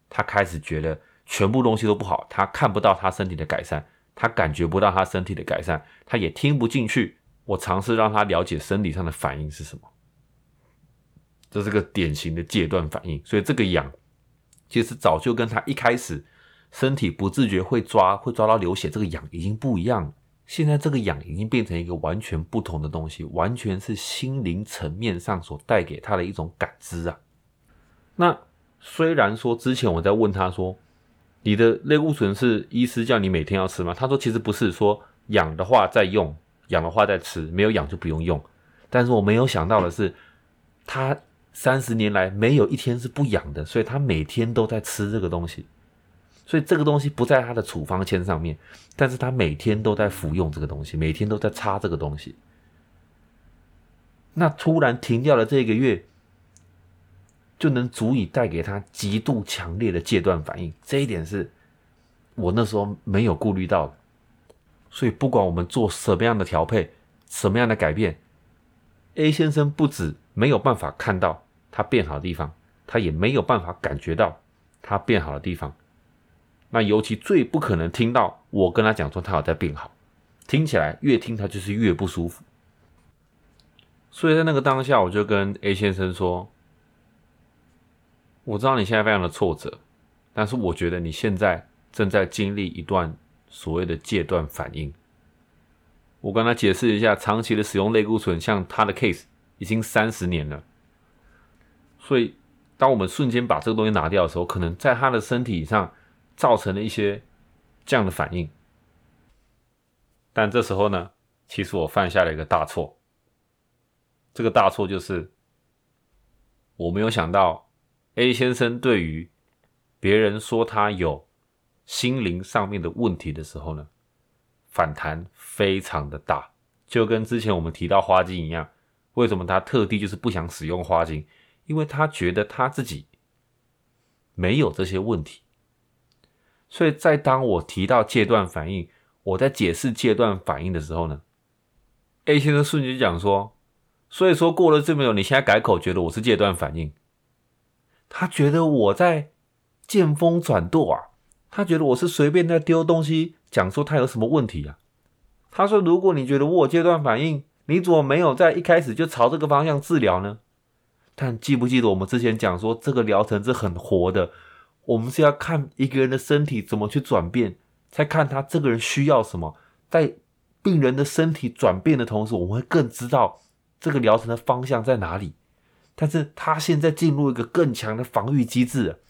他开始觉得全部东西都不好，他看不到他身体的改善，他感觉不到他身体的改善，他也听不进去。我尝试让他了解生理上的反应是什么，这是个典型的戒断反应。所以这个痒，其实早就跟他一开始身体不自觉会抓会抓到流血这个痒已经不一样了。现在这个痒已经变成一个完全不同的东西，完全是心灵层面上所带给他的一种感知啊。那虽然说之前我在问他说，你的类固醇是医师叫你每天要吃吗？他说其实不是，说痒的话再用。痒的话再吃，没有痒就不用用。但是我没有想到的是，他三十年来没有一天是不痒的，所以他每天都在吃这个东西。所以这个东西不在他的处方签上面，但是他每天都在服用这个东西，每天都在擦这个东西。那突然停掉了这个月，就能足以带给他极度强烈的戒断反应。这一点是我那时候没有顾虑到的。所以，不管我们做什么样的调配，什么样的改变，A 先生不止没有办法看到他变好的地方，他也没有办法感觉到他变好的地方。那尤其最不可能听到我跟他讲说他有在变好，听起来越听他就是越不舒服。所以在那个当下，我就跟 A 先生说：“我知道你现在非常的挫折，但是我觉得你现在正在经历一段。”所谓的戒断反应，我跟他解释一下，长期的使用类固醇，像他的 case 已经三十年了，所以当我们瞬间把这个东西拿掉的时候，可能在他的身体上造成了一些这样的反应。但这时候呢，其实我犯下了一个大错，这个大错就是我没有想到 A 先生对于别人说他有。心灵上面的问题的时候呢，反弹非常的大，就跟之前我们提到花精一样。为什么他特地就是不想使用花精？因为他觉得他自己没有这些问题。所以在当我提到戒断反应，我在解释戒断反应的时候呢，A 先生瞬间讲说：“所以说过了这么久，你现在改口，觉得我是戒断反应？他觉得我在见风转舵啊。”他觉得我是随便在丢东西，讲说他有什么问题啊？他说：“如果你觉得我戒断反应，你怎么没有在一开始就朝这个方向治疗呢？”但记不记得我们之前讲说，这个疗程是很活的，我们是要看一个人的身体怎么去转变，才看他这个人需要什么。在病人的身体转变的同时，我们会更知道这个疗程的方向在哪里。但是他现在进入一个更强的防御机制。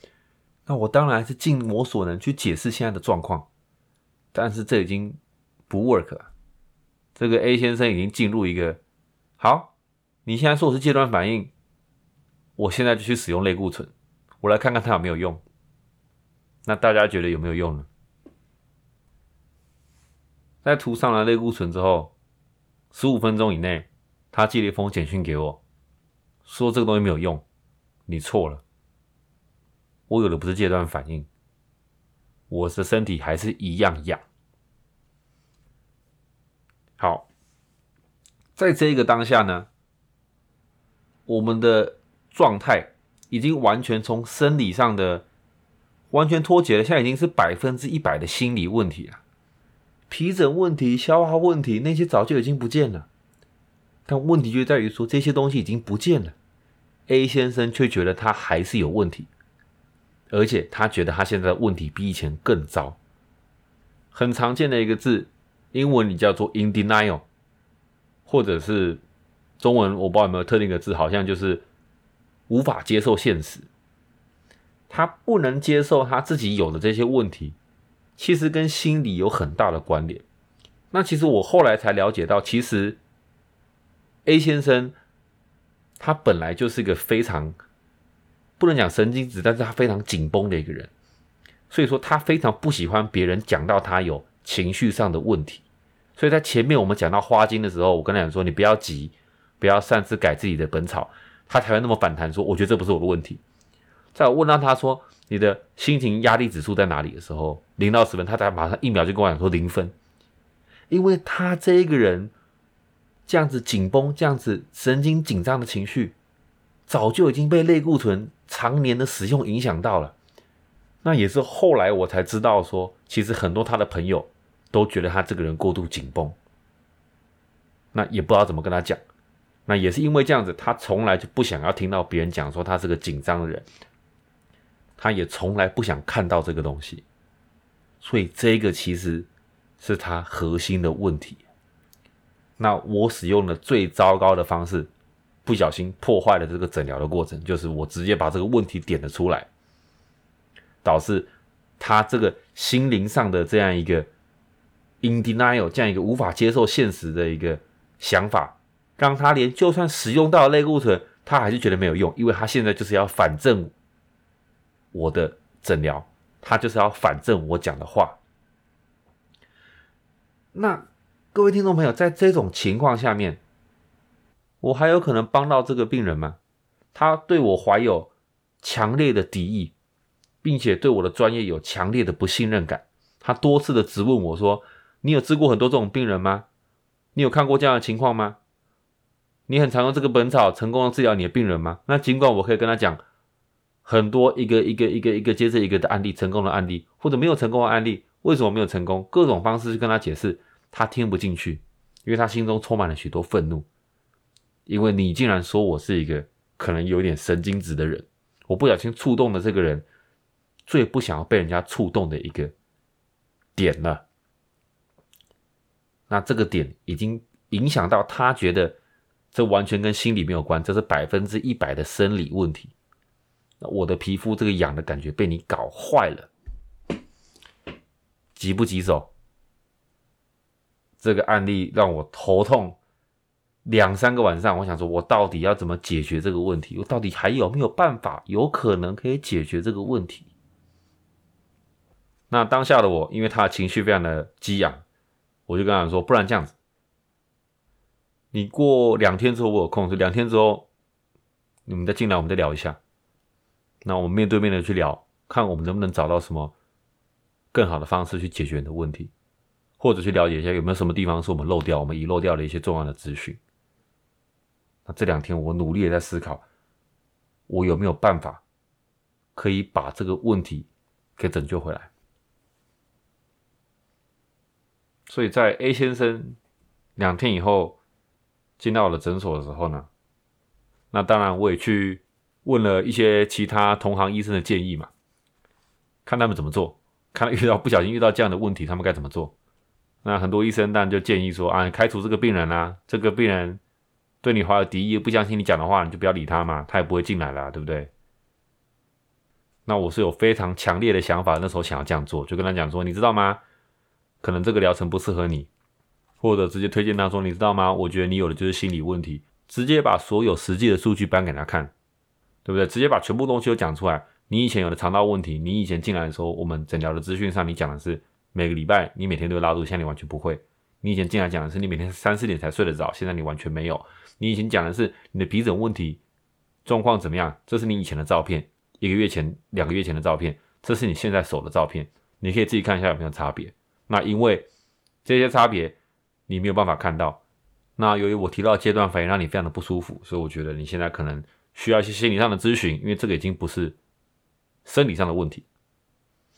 那我当然是尽我所能去解释现在的状况，但是这已经不 work 了。这个 A 先生已经进入一个好，你现在说我是戒断反应，我现在就去使用类固醇，我来看看它有没有用。那大家觉得有没有用呢？在涂上了类固醇之后，十五分钟以内，他寄了一封简讯给我，说这个东西没有用，你错了。我有的不是戒断反应，我的身体还是一样痒。好，在这个当下呢，我们的状态已经完全从生理上的完全脱节了，现在已经是百分之一百的心理问题了。皮疹问题、消化问题那些早就已经不见了，但问题就在于说这些东西已经不见了，A 先生却觉得他还是有问题。而且他觉得他现在的问题比以前更糟。很常见的一个字，英文你叫做 in denial，或者是中文我不知道有没有特定的字，好像就是无法接受现实。他不能接受他自己有的这些问题，其实跟心理有很大的关联。那其实我后来才了解到，其实 A 先生他本来就是一个非常。不能讲神经质，但是他非常紧绷的一个人，所以说他非常不喜欢别人讲到他有情绪上的问题。所以在前面我们讲到花精的时候，我跟他讲说，你不要急，不要擅自改自己的本草，他才会那么反弹说，我觉得这不是我的问题。在我问到他说你的心情压力指数在哪里的时候，零到十分，他才马上一秒就跟我讲说零分，因为他这一个人这样子紧绷，这样子神经紧张的情绪。早就已经被类固醇常年的使用影响到了，那也是后来我才知道说，其实很多他的朋友都觉得他这个人过度紧绷，那也不知道怎么跟他讲。那也是因为这样子，他从来就不想要听到别人讲说他是个紧张的人，他也从来不想看到这个东西。所以这个其实是他核心的问题。那我使用的最糟糕的方式，不小心破坏了这个诊疗的过程，就是我直接把这个问题点了出来，导致他这个心灵上的这样一个 in denial，这样一个无法接受现实的一个想法，让他连就算使用到类固醇，他还是觉得没有用，因为他现在就是要反证我的诊疗。他就是要反证我讲的话。那各位听众朋友，在这种情况下面，我还有可能帮到这个病人吗？他对我怀有强烈的敌意，并且对我的专业有强烈的不信任感。他多次的质问我说：“你有治过很多这种病人吗？你有看过这样的情况吗？你很常用这个本草成功的治疗你的病人吗？”那尽管我可以跟他讲。很多一个一个一个一个接着一个的案例，成功的案例或者没有成功的案例，为什么没有成功？各种方式去跟他解释，他听不进去，因为他心中充满了许多愤怒，因为你竟然说我是一个可能有点神经质的人，我不小心触动了这个人最不想要被人家触动的一个点了，那这个点已经影响到他觉得这完全跟心理没有关，这是百分之一百的生理问题。那我的皮肤这个痒的感觉被你搞坏了，棘不棘手？这个案例让我头痛两三个晚上。我想说，我到底要怎么解决这个问题？我到底还有没有办法，有可能可以解决这个问题？那当下的我，因为他的情绪非常的激昂，我就跟他说：“不然这样子，你过两天之后我有空，就两天之后你们再进来，我们再聊一下。”那我们面对面的去聊，看我们能不能找到什么更好的方式去解决你的问题，或者去了解一下有没有什么地方是我们漏掉、我们遗漏掉的一些重要的资讯。那这两天我努力的在思考，我有没有办法可以把这个问题给拯救回来。所以在 A 先生两天以后进到我的诊所的时候呢，那当然我也去。问了一些其他同行医生的建议嘛，看他们怎么做，看遇到不小心遇到这样的问题，他们该怎么做？那很多医生当然就建议说啊，开除这个病人啊，这个病人对你怀有敌意，不相信你讲的话，你就不要理他嘛，他也不会进来了，对不对？那我是有非常强烈的想法，那时候想要这样做，就跟他讲说，你知道吗？可能这个疗程不适合你，或者直接推荐他说，你知道吗？我觉得你有的就是心理问题，直接把所有实际的数据搬给他看。对不对？直接把全部东西都讲出来。你以前有的肠道问题，你以前进来的时候，我们诊疗的资讯上，你讲的是每个礼拜你每天都会拉肚子，现在你完全不会。你以前进来讲的是你每天三四点才睡得着，现在你完全没有。你以前讲的是你的鼻疹问题状况怎么样？这是你以前的照片，一个月前、两个月前的照片，这是你现在手的照片，你可以自己看一下有没有差别。那因为这些差别你没有办法看到，那由于我提到阶段反应让你非常的不舒服，所以我觉得你现在可能。需要一些心理上的咨询，因为这个已经不是生理上的问题。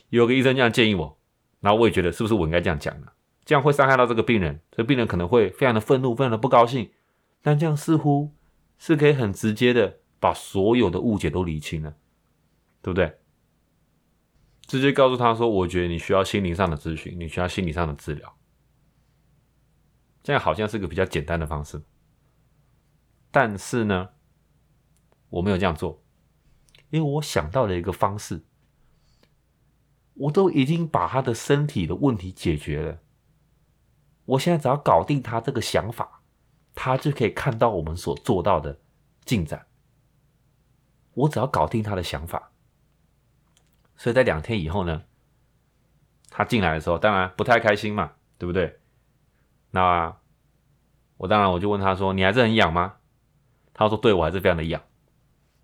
有个医生这样建议我，然后我也觉得是不是我应该这样讲呢？这样会伤害到这个病人，这病人可能会非常的愤怒，非常的不高兴。但这样似乎是可以很直接的把所有的误解都理清了，对不对？直接告诉他说：“我觉得你需要心灵上的咨询，你需要心理上的治疗。”这样好像是个比较简单的方式，但是呢？我没有这样做，因为我想到了一个方式，我都已经把他的身体的问题解决了。我现在只要搞定他这个想法，他就可以看到我们所做到的进展。我只要搞定他的想法，所以在两天以后呢，他进来的时候，当然不太开心嘛，对不对？那我当然我就问他说：“你还是很痒吗？”他说：“对我还是非常的痒。”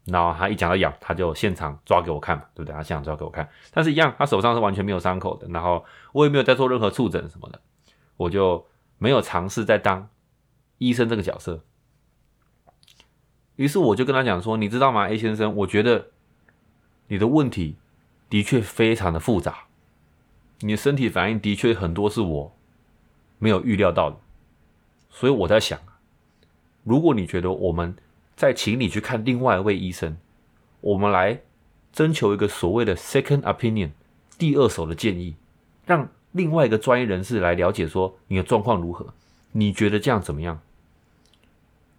然后他一讲到痒，他就现场抓给我看嘛，对不对？他现场抓给我看，但是一样，他手上是完全没有伤口的。然后我也没有在做任何触诊什么的，我就没有尝试在当医生这个角色。于是我就跟他讲说：“你知道吗，A 先生？我觉得你的问题的确非常的复杂，你的身体反应的确很多是我没有预料到的。所以我在想，如果你觉得我们再请你去看另外一位医生，我们来征求一个所谓的 second opinion 第二手的建议，让另外一个专业人士来了解说你的状况如何，你觉得这样怎么样？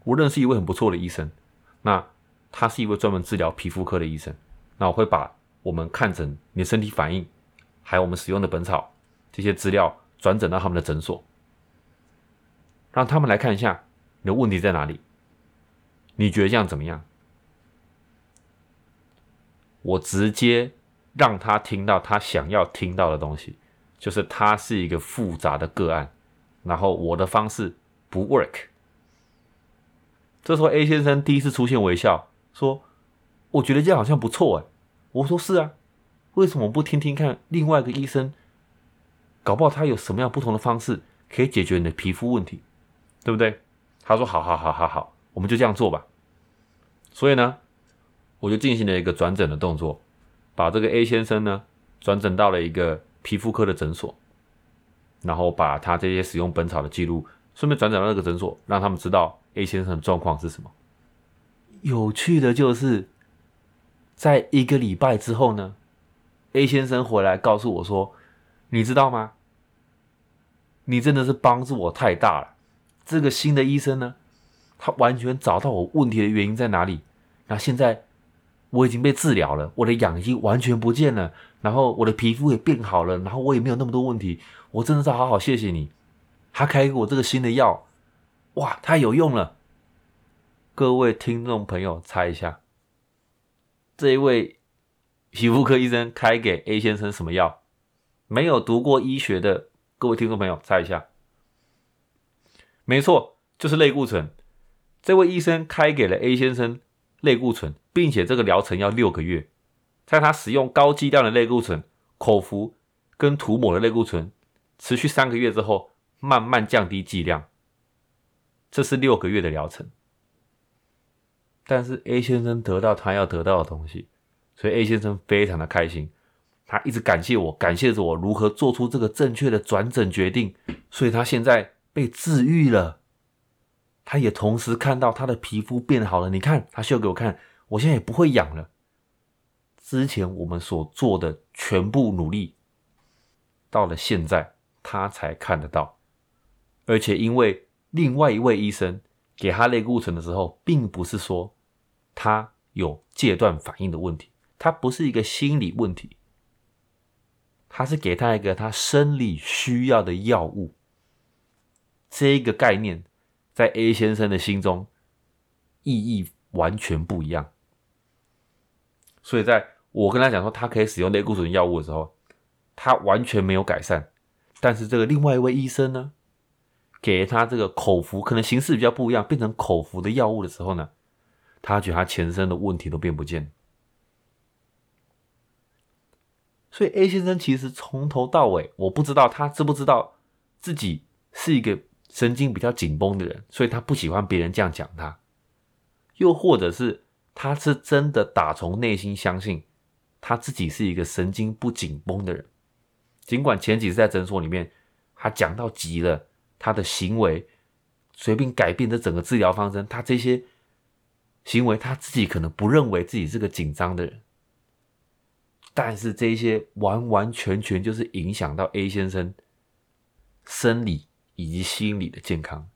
我认识一位很不错的医生，那他是一位专门治疗皮肤科的医生，那我会把我们看诊你身体反应，还有我们使用的本草这些资料转诊到他们的诊所。让他们来看一下你的问题在哪里，你觉得这样怎么样？我直接让他听到他想要听到的东西，就是他是一个复杂的个案，然后我的方式不 work。这时候 A 先生第一次出现微笑，说：“我觉得这样好像不错哎。”我说：“是啊，为什么不听听看另外一个医生？搞不好他有什么样不同的方式可以解决你的皮肤问题。”对不对？他说：“好好好好好，我们就这样做吧。”所以呢，我就进行了一个转诊的动作，把这个 A 先生呢转诊到了一个皮肤科的诊所，然后把他这些使用本草的记录顺便转诊到那个诊所，让他们知道 A 先生的状况是什么。有趣的就是，在一个礼拜之后呢，A 先生回来告诉我说：“你知道吗？你真的是帮助我太大了。”这个新的医生呢，他完全找到我问题的原因在哪里。那现在我已经被治疗了，我的痒已经完全不见了，然后我的皮肤也变好了，然后我也没有那么多问题。我真的是好好谢谢你。他开给我这个新的药，哇，太有用了！各位听众朋友，猜一下，这一位皮肤科医生开给 A 先生什么药？没有读过医学的各位听众朋友，猜一下。没错，就是类固醇。这位医生开给了 A 先生类固醇，并且这个疗程要六个月。在他使用高剂量的类固醇，口服跟涂抹的类固醇，持续三个月之后，慢慢降低剂量。这是六个月的疗程。但是 A 先生得到他要得到的东西，所以 A 先生非常的开心。他一直感谢我，感谢着我如何做出这个正确的转诊决定。所以他现在。被治愈了，他也同时看到他的皮肤变好了。你看，他秀给我看，我现在也不会痒了。之前我们所做的全部努力，到了现在他才看得到。而且因为另外一位医生给他类固醇的时候，并不是说他有戒断反应的问题，他不是一个心理问题，他是给他一个他生理需要的药物。这个概念在 A 先生的心中意义完全不一样，所以在我跟他讲说他可以使用类固醇药物的时候，他完全没有改善。但是这个另外一位医生呢，给他这个口服，可能形式比较不一样，变成口服的药物的时候呢，他觉得他全身的问题都变不见。所以 A 先生其实从头到尾，我不知道他知不知道自己是一个。神经比较紧绷的人，所以他不喜欢别人这样讲他。又或者是他是真的打从内心相信他自己是一个神经不紧绷的人。尽管前几次在诊所里面，他讲到急了，他的行为随便改变的整个治疗方针，他这些行为他自己可能不认为自己是个紧张的人，但是这些完完全全就是影响到 A 先生生理。以及心理的健康，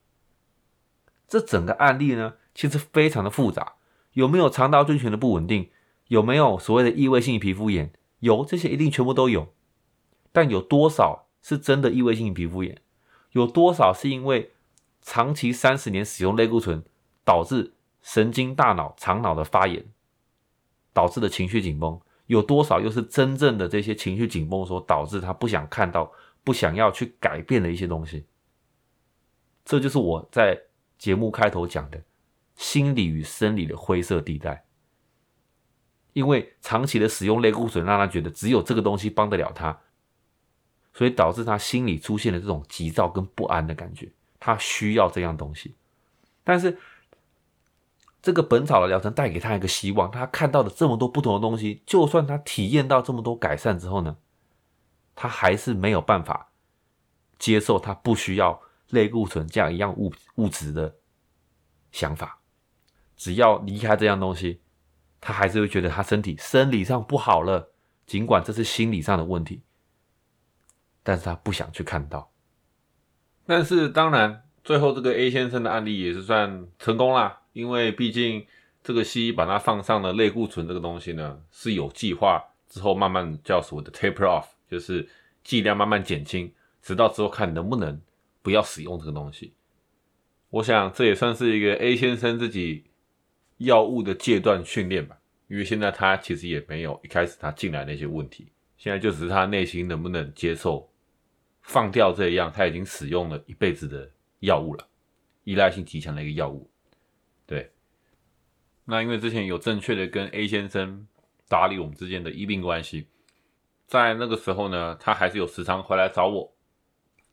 这整个案例呢，其实非常的复杂。有没有肠道菌群的不稳定？有没有所谓的异位性皮肤炎？有，这些一定全部都有。但有多少是真的异位性皮肤炎？有多少是因为长期三十年使用类固醇导致神经大脑、肠脑的发炎导致的情绪紧绷？有多少又是真正的这些情绪紧绷所导致他不想看到、不想要去改变的一些东西？这就是我在节目开头讲的心理与生理的灰色地带，因为长期的使用类固醇，让他觉得只有这个东西帮得了他，所以导致他心里出现了这种急躁跟不安的感觉，他需要这样东西。但是这个本草的疗程带给他一个希望，他看到的这么多不同的东西，就算他体验到这么多改善之后呢，他还是没有办法接受他不需要类固醇这样一样物物质的想法。只要离开这样东西，他还是会觉得他身体生理上不好了，尽管这是心理上的问题，但是他不想去看到。
但是当然，最后这个 A 先生的案例也是算成功啦，因为毕竟这个西医把它放上了类固醇这个东西呢，是有计划之后慢慢叫所谓的 taper off，就是剂量慢慢减轻，直到之后看能不能不要使用这个东西。我想这也算是一个 A 先生自己。药物的戒断训练吧，因为现在他其实也没有一开始他进来那些问题，现在就只是他内心能不能接受放掉这一样他已经使用了一辈子的药物了，依赖性极强的一个药物。那因为之前有正确的跟 A 先生打理我们之间的医病关系，在那个时候呢，他还是有时常回来找我。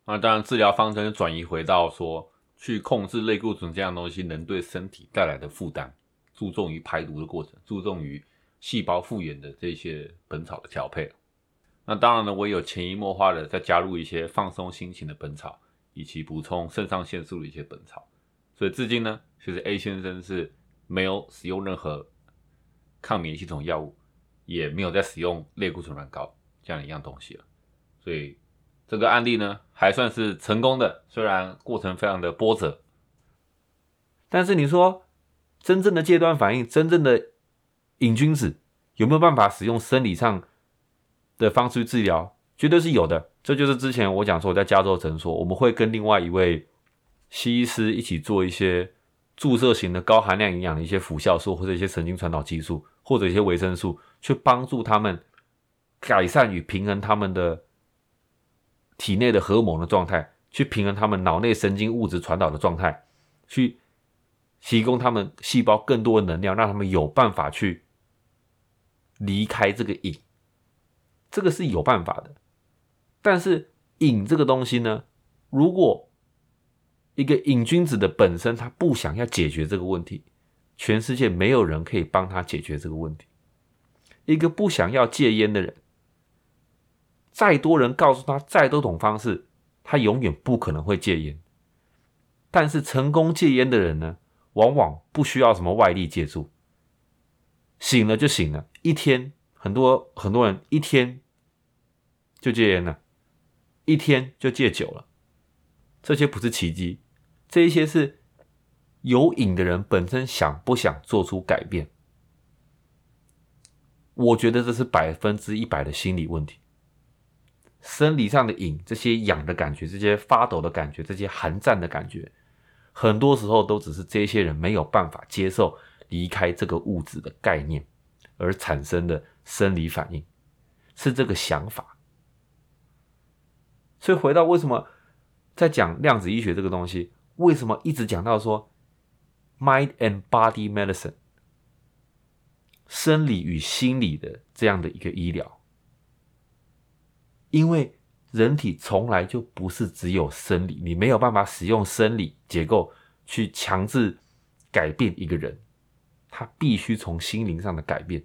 那当然治疗方针转移回到说去控制类固醇这样东西能对身体带来的负担。注重于排毒的过程，注重于细胞复原的这些本草的调配。那当然呢，我也有潜移默化的再加入一些放松心情的本草，以及补充肾上腺素的一些本草。所以至今呢，其实 A 先生是没有使用任何抗免疫系统药物，也没有在使用类固醇软膏这样一样东西了。所以这个案例呢，还算是成功的，虽然过程非常的波折，
但是你说。真正的戒断反应，真正的瘾君子有没有办法使用生理上的方式去治疗？绝对是有的。这就是之前我讲说，我在加州诊所，我们会跟另外一位西医师一起做一些注射型的高含量营养的一些辅效素，或者一些神经传导激素，或者一些维生素，去帮助他们改善与平衡他们的体内的荷尔蒙的状态，去平衡他们脑内神经物质传导的状态，去。提供他们细胞更多的能量，让他们有办法去离开这个瘾，这个是有办法的。但是瘾这个东西呢，如果一个瘾君子的本身他不想要解决这个问题，全世界没有人可以帮他解决这个问题。一个不想要戒烟的人，再多人告诉他再多种方式，他永远不可能会戒烟。但是成功戒烟的人呢？往往不需要什么外力借助，醒了就醒了，一天很多很多人一天就戒烟了，一天就戒酒了，这些不是奇迹，这一些是有瘾的人本身想不想做出改变。我觉得这是百分之一百的心理问题，生理上的瘾，这些痒的感觉，这些发抖的感觉，这些寒战的感觉。很多时候都只是这些人没有办法接受离开这个物质的概念而产生的生理反应，是这个想法。所以回到为什么在讲量子医学这个东西，为什么一直讲到说 mind and body medicine，生理与心理的这样的一个医疗，因为。人体从来就不是只有生理，你没有办法使用生理结构去强制改变一个人，他必须从心灵上的改变，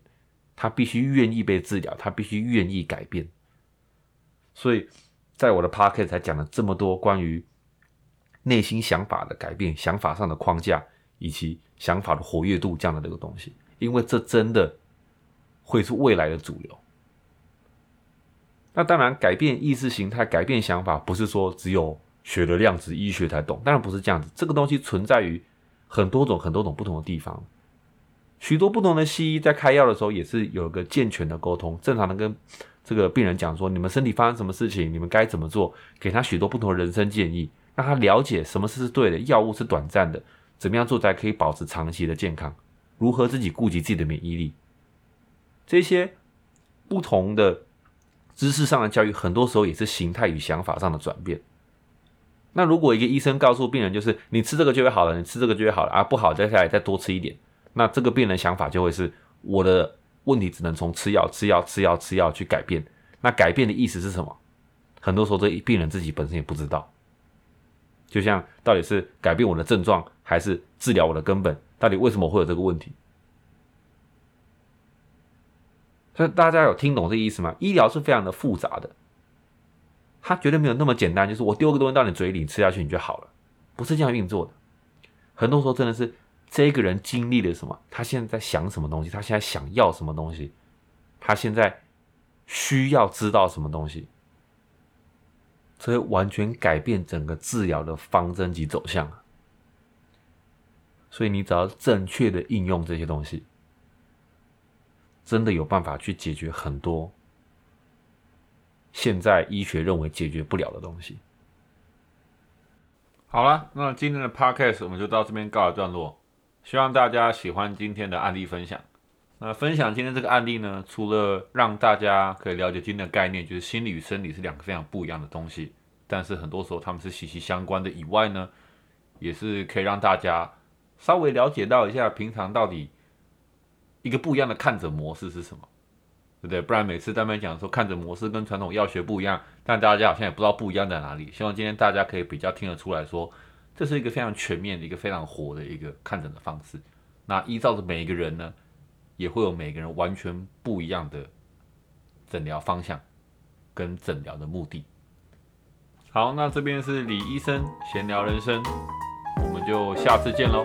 他必须愿意被治疗，他必须愿意改变。所以，在我的 p o c k e t 才讲了这么多关于内心想法的改变、想法上的框架以及想法的活跃度这样的这个东西，因为这真的会是未来的主流。那当然，改变意识形态、改变想法，不是说只有学了量子医学才懂。当然不是这样子，这个东西存在于很多种、很多种不同的地方。许多不同的西医在开药的时候，也是有一个健全的沟通，正常的跟这个病人讲说：你们身体发生什么事情，你们该怎么做，给他许多不同的人生建议，让他了解什么事是对的，药物是短暂的，怎么样做才可以保持长期的健康，如何自己顾及自己的免疫力，这些不同的。知识上的教育，很多时候也是形态与想法上的转变。那如果一个医生告诉病人，就是你吃这个就会好了，你吃这个就会好了啊，不好，接下来再多吃一点，那这个病人想法就会是我的问题只能从吃药、吃药、吃药、吃药去改变。那改变的意思是什么？很多时候这病人自己本身也不知道。就像到底是改变我的症状，还是治疗我的根本？到底为什么会有这个问题？所以大家有听懂这意思吗？医疗是非常的复杂的，它绝对没有那么简单，就是我丢个东西到你嘴里，吃下去你就好了，不是这样运作的。很多时候真的是这个人经历了什么，他现在在想什么东西，他现在想要什么东西，他现在需要知道什么东西，这会完全改变整个治疗的方针及走向。所以你只要正确的应用这些东西，真的有办法去解决很多。现在医学认为解决不了的东西。
好了，那今天的 podcast 我们就到这边告一段落。希望大家喜欢今天的案例分享。那分享今天这个案例呢，除了让大家可以了解今天的概念，就是心理与生理是两个非常不一样的东西，但是很多时候他们是息息相关的以外呢，也是可以让大家稍微了解到一下平常到底一个不一样的看诊模式是什么。对不对？不然每次单边讲说看诊模式跟传统药学不一样，但大家好像也不知道不一样在哪里。希望今天大家可以比较听得出来说，这是一个非常全面的一个非常活的一个看诊的方式。那依照着每一个人呢，也会有每个人完全不一样的诊疗方向跟诊疗的目的。好，那这边是李医生闲聊人生，我们就下次见喽。